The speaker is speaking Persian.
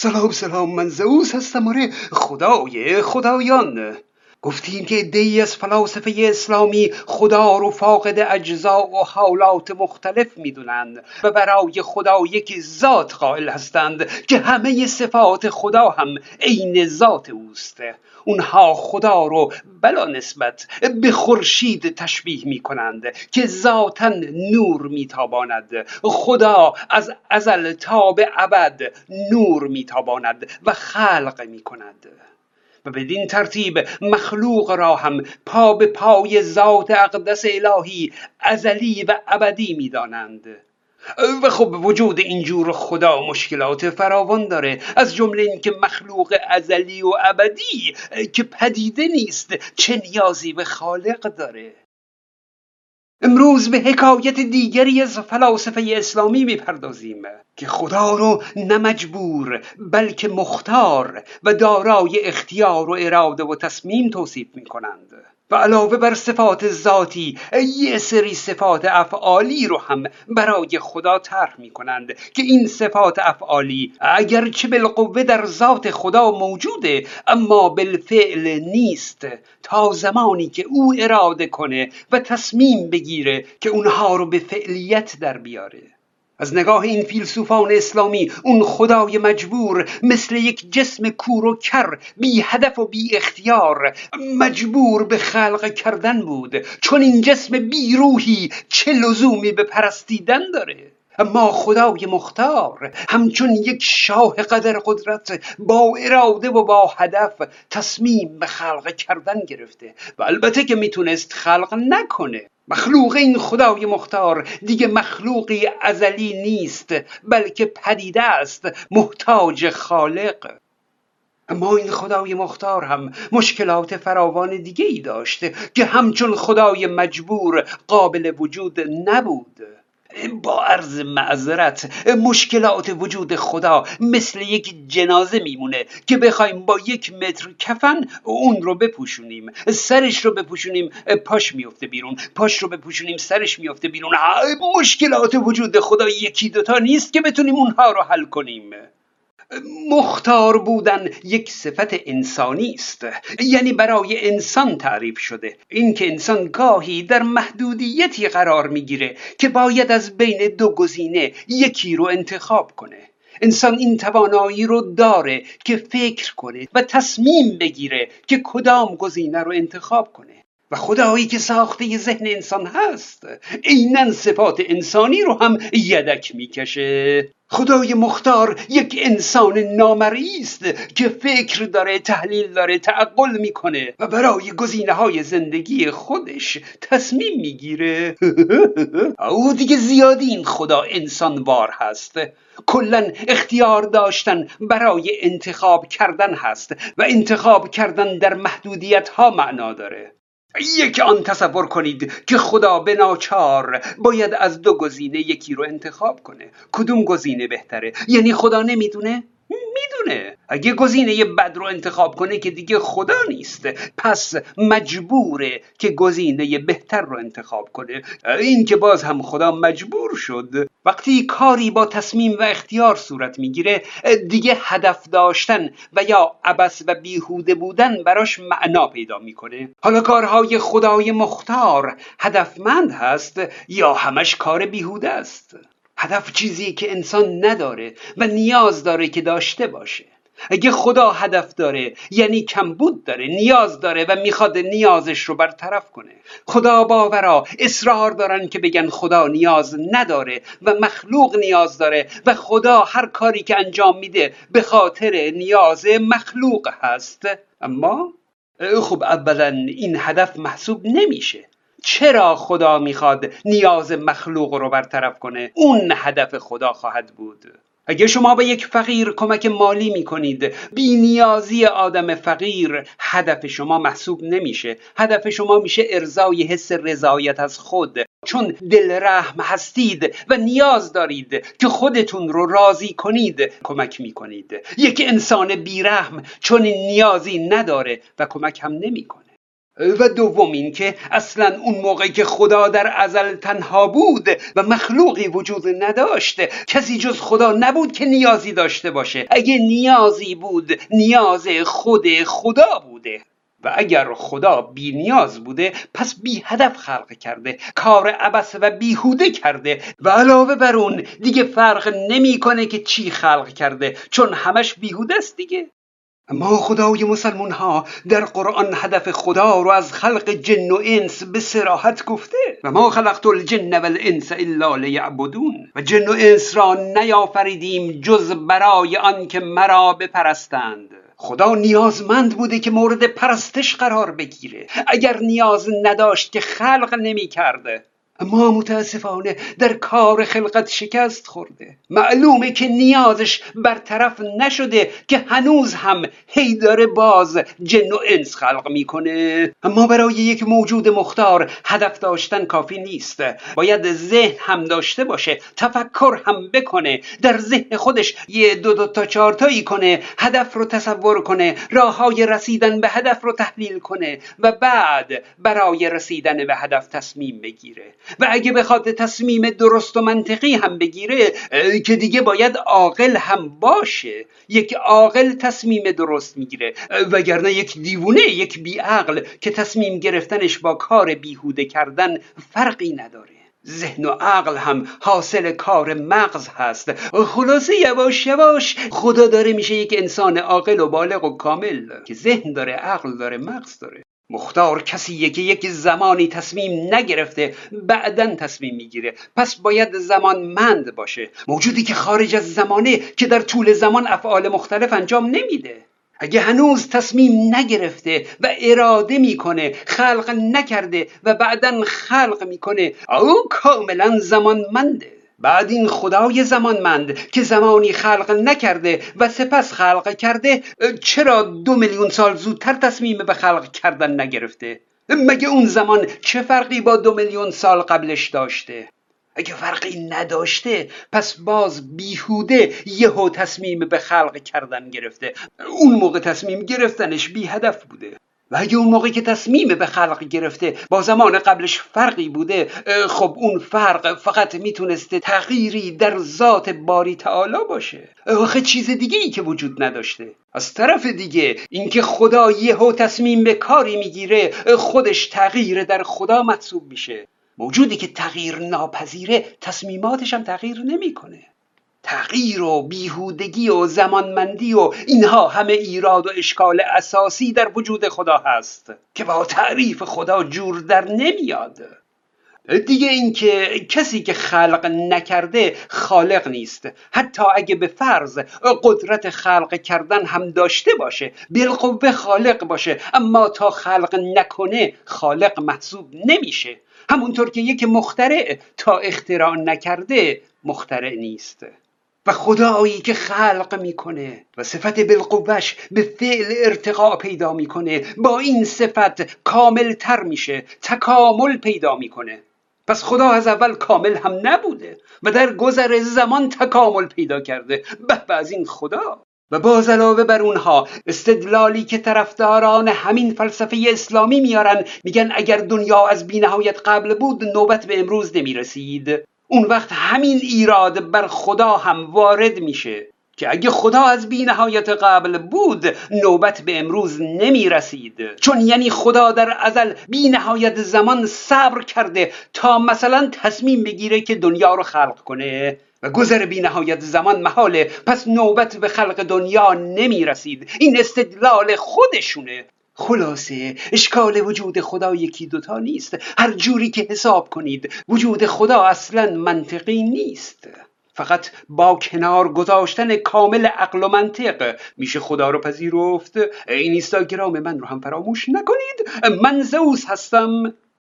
سلام سلام من زئوس هستم آره خدای خدایان. گفتیم که دی از فلاسفه اسلامی خدا رو فاقد اجزا و حالات مختلف می‌دونند و برای خدا یک ذات قائل هستند که همه صفات خدا هم عین ذات اوست. اونها خدا رو بلا نسبت به خورشید تشبیه می کنند که ذاتا نور میتاباند. خدا از ازل تا به ابد نور میتاباند و خلق می کند و بدین ترتیب مخلوق را هم پا به پای ذات اقدس الهی ازلی و ابدی می‌دانند. و خب وجود اینجور خدا مشکلات فراوان داره. از جمله اینکه مخلوق ازلی و ابدی که پدیده نیست چه نیازی به خالق داره؟ امروز به حکایت دیگری از فلاسفه اسلامی می‌پردازیم که خدا رو نه مجبور بلکه مختار و دارای اختیار و اراده و تصمیم توصیف می‌کنند. و علاوه بر صفات ذاتی یه سری صفات افعالی رو هم برای خدا طرح می کنند که این صفات افعالی اگرچه بالقوه در ذات خدا موجوده اما بالفعل نیست تا زمانی که او اراده کنه و تصمیم بگیره که اونها رو به فعلیت در بیاره. از نگاه این فیلسوفان اسلامی اون خدای مجبور مثل یک جسم کور و کر بی هدف و بی اختیار مجبور به خلق کردن بود. چون این جسم بی روحی چه لزومی به پرستیدن داره؟ اما خدای مختار همچون یک شاه قدر قدرت با اراده و با هدف تصمیم به خلق کردن گرفته. و البته که می‌تونست خلق نکنه. مخلوق این خدای مختار دیگه مخلوقی ازلی نیست بلکه پدیده است محتاج خالق. اما این خدای مختار هم مشکلات فراوان دیگه ای داشته که همچون خدای مجبور قابل وجود نبود. با عرض معذرت مشکلات وجود خدا مثل یک جنازه میمونه که بخوایم با یک متر کفن اون رو بپوشونیم. سرش رو بپوشونیم پاش میفته بیرون. پاش رو بپوشونیم سرش میفته بیرون. مشکلات وجود خدا یکی دوتا نیست که بتونیم اونها رو حل کنیم. مختار بودن یک صفت انسانی است. یعنی برای انسان تعریف شده. اینکه انسان گاهی در محدودیتی قرار می‌گیره که باید از بین دو گزینه یکی رو انتخاب کنه. انسان این توانایی رو داره که فکر کنه و تصمیم بگیره که کدام گزینه رو انتخاب کنه. و خدایی که ساخته ذهن انسان هست عینا صفات انسانی رو هم یدک می‌کشه. خدای مختار یک انسان نامرئی است که فکر داره تحلیل داره تعقل می‌کنه و برای گزینه های زندگی خودش تصمیم می‌گیره. او دیگه زیادی این خدا انسان بار هست. کلا اختیار داشتن برای انتخاب کردن هست و انتخاب کردن در محدودیت ها معنا داره. یک آن تصور کنید که خدا به ناچار باید از دو گزینه یکی رو انتخاب کنه. کدوم گزینه بهتره؟ یعنی خدا نمی‌دونه؟ می‌دونه. اگه گزینه بد رو انتخاب کنه که دیگه خدا نیست. پس مجبوره که گزینه بهتر رو انتخاب کنه. این که باز هم خدا مجبور شد. وقتی کاری با تصمیم و اختیار صورت می‌گیره دیگه هدف داشتن و یا عبس و بیهوده بودن براش معنا پیدا می‌کنه. حالا کارهای خدای مختار هدفمند هست یا همش کار بیهوده است؟ هدف چیزی که انسان نداره و نیاز داره که داشته باشه. اگه خدا هدف داره یعنی کمبود داره نیاز داره و می‌خواد نیازش رو برطرف کنه. خدا باورا اصرار دارن که بگن خدا نیاز نداره و مخلوق نیاز داره و خدا هر کاری که انجام میده به خاطر نیاز مخلوق هست. اما خب اولا این هدف محسوب نمیشه. چرا خدا می‌خواد نیاز مخلوق رو برطرف کنه؟ اون هدف خدا خواهد بود. اگه شما به یک فقیر کمک مالی می‌کنید بی نیازی آدم فقیر هدف شما محسوب نمیشه. هدف شما میشه ارزای حس رضایت از خود. چون دل رحم هستید و نیاز دارید که خودتون رو راضی کنید کمک می‌کنید. یک انسان بیرحم چون نیازی نداره و کمک هم نمی‌کنه. و دوم این که اصلا اون موقعی که خدا در ازل تنها بود و مخلوقی وجود نداشت کسی جز خدا نبود که نیازی داشته باشه. اگه نیازی بود نیاز خود خدا بوده. و اگر خدا بی نیاز بوده پس بی هدف خلق کرده کار عبس و بیهوده کرده. و علاوه بر اون دیگه فرق نمی‌کنه که چی خلق کرده چون همش بیهوده است دیگه. ما خدای مسلمون ها در قرآن هدف خدا رو از خلق جن و انس به سراحت گفته و ما خلقت الجن و الانس الا لیعبدون و جن و انس را نیافریدیم جز برای آن که مرا بپرستند. خدا نیازمند بوده که مورد پرستش قرار بگیره. اگر نیاز نداشت که خلق نمی کرده اما متاسفانه در کار خلقت شکست خورده. معلومه که نیازش برطرف نشده که هنوز هم هی داره باز جن و انس خلق می‌کنه. اما برای یک موجود مختار هدف داشتن کافی نیست. باید ذهن هم داشته باشه تفکر هم بکنه در ذهن خودش یه دو دو تا چهار تایی کنه هدف رو تصور کنه راه های رسیدن به هدف رو تحلیل کنه و بعد برای رسیدن به هدف تصمیم بگیره. و اگه بخواد تصمیم درست و منطقی هم بگیره که دیگه باید عاقل هم باشه. یک عاقل تصمیم درست می‌گیره. وگرنه یک دیوونه یک بیعقل که تصمیم گرفتنش با کار بیهوده کردن فرقی نداره. ذهن و عقل هم حاصل کار مغز هست. خلاصه یواش یواش خدا داره میشه یک انسان عاقل و بالغ و کامل که ذهن داره عقل داره مغز داره. مختار کسیه که یک زمانی تصمیم نگرفته بعدا تصمیم می‌گیره. پس باید زمان مند باشه. موجودی که خارج از زمانه که در طول زمان افعال مختلف انجام نمیده. اگه هنوز تصمیم نگرفته و اراده می‌کنه خلق نکرده و بعدا خلق می‌کنه او کاملا زمانمنده بعد این خدای زمانمند که زمانی خلق نکرده و سپس خلق کرده چرا دو میلیون سال زودتر تصمیم به خلق کردن نگرفته؟ مگه اون زمان چه فرقی با دو میلیون سال قبلش داشته؟ اگه فرقی نداشته پس باز بیهوده یهو تصمیم به خلق کردن گرفته. اون موقع تصمیم گرفتنش بی هدف بوده. و اگه اون موقعی که تصمیم به خلق گرفته با زمان قبلش فرقی بوده خب اون فرق فقط می‌تونسته تغییری در ذات باری تعالی باشه. آخه چیز دیگه ای که وجود نداشته. از طرف دیگه اینکه خدا یهو تصمیم به کاری می‌گیره خودش تغییر در خدا محسوب میشه. موجودی که تغییر ناپذیره تصمیماتش هم تغییر نمی‌کنه. تغییر و بیهودگی و زمانمندی و اینها همه ایراد و اشکال اساسی در وجود خدا هست که با تعریف خدا جور در نمیاد. دیگه اینکه کسی که خلق نکرده خالق نیست. حتی اگه به فرض قدرت خلق کردن هم داشته باشه بالقوه خالق باشه اما تا خلق نکنه خالق محسوب نمیشه. همونطور که یک مخترع تا اختراع نکرده مخترع نیست. و خدایی که خلق می‌کنه و صفت بالقوش به فعل ارتقا پیدا می‌کنه. با این صفت کامل تر میشه تکامل پیدا می‌کنه. پس خدا از اول کامل هم نبوده و در گذر زمان تکامل پیدا کرده. به از این خدا. و باز علاوه بر اونها استدلالی که طرفداران همین فلسفه اسلامی میارن میگن اگر دنیا از بینهایت قبل بود نوبت به امروز نمی‌رسید. اون وقت همین ایراد بر خدا هم وارد میشه که اگه خدا از بینهایت قبل بود نوبت به امروز نمی رسید چون یعنی خدا در ازل بینهایت زمان صبر کرده تا مثلا تصمیم بگیره که دنیا رو خلق کنه و گذر بی نهایت زمان محاله پس نوبت به خلق دنیا نمی رسید این استدلال خودشونه. خلاصه اشکال وجود خدا یکی دوتا نیست. هر جوری که حساب کنید وجود خدا اصلا منطقی نیست. فقط با کنار گذاشتن کامل عقل و منطق. میشه خدا رو پذیرفت؟ این اینستاگرام من رو هم فراموش نکنید. من زوس هستم.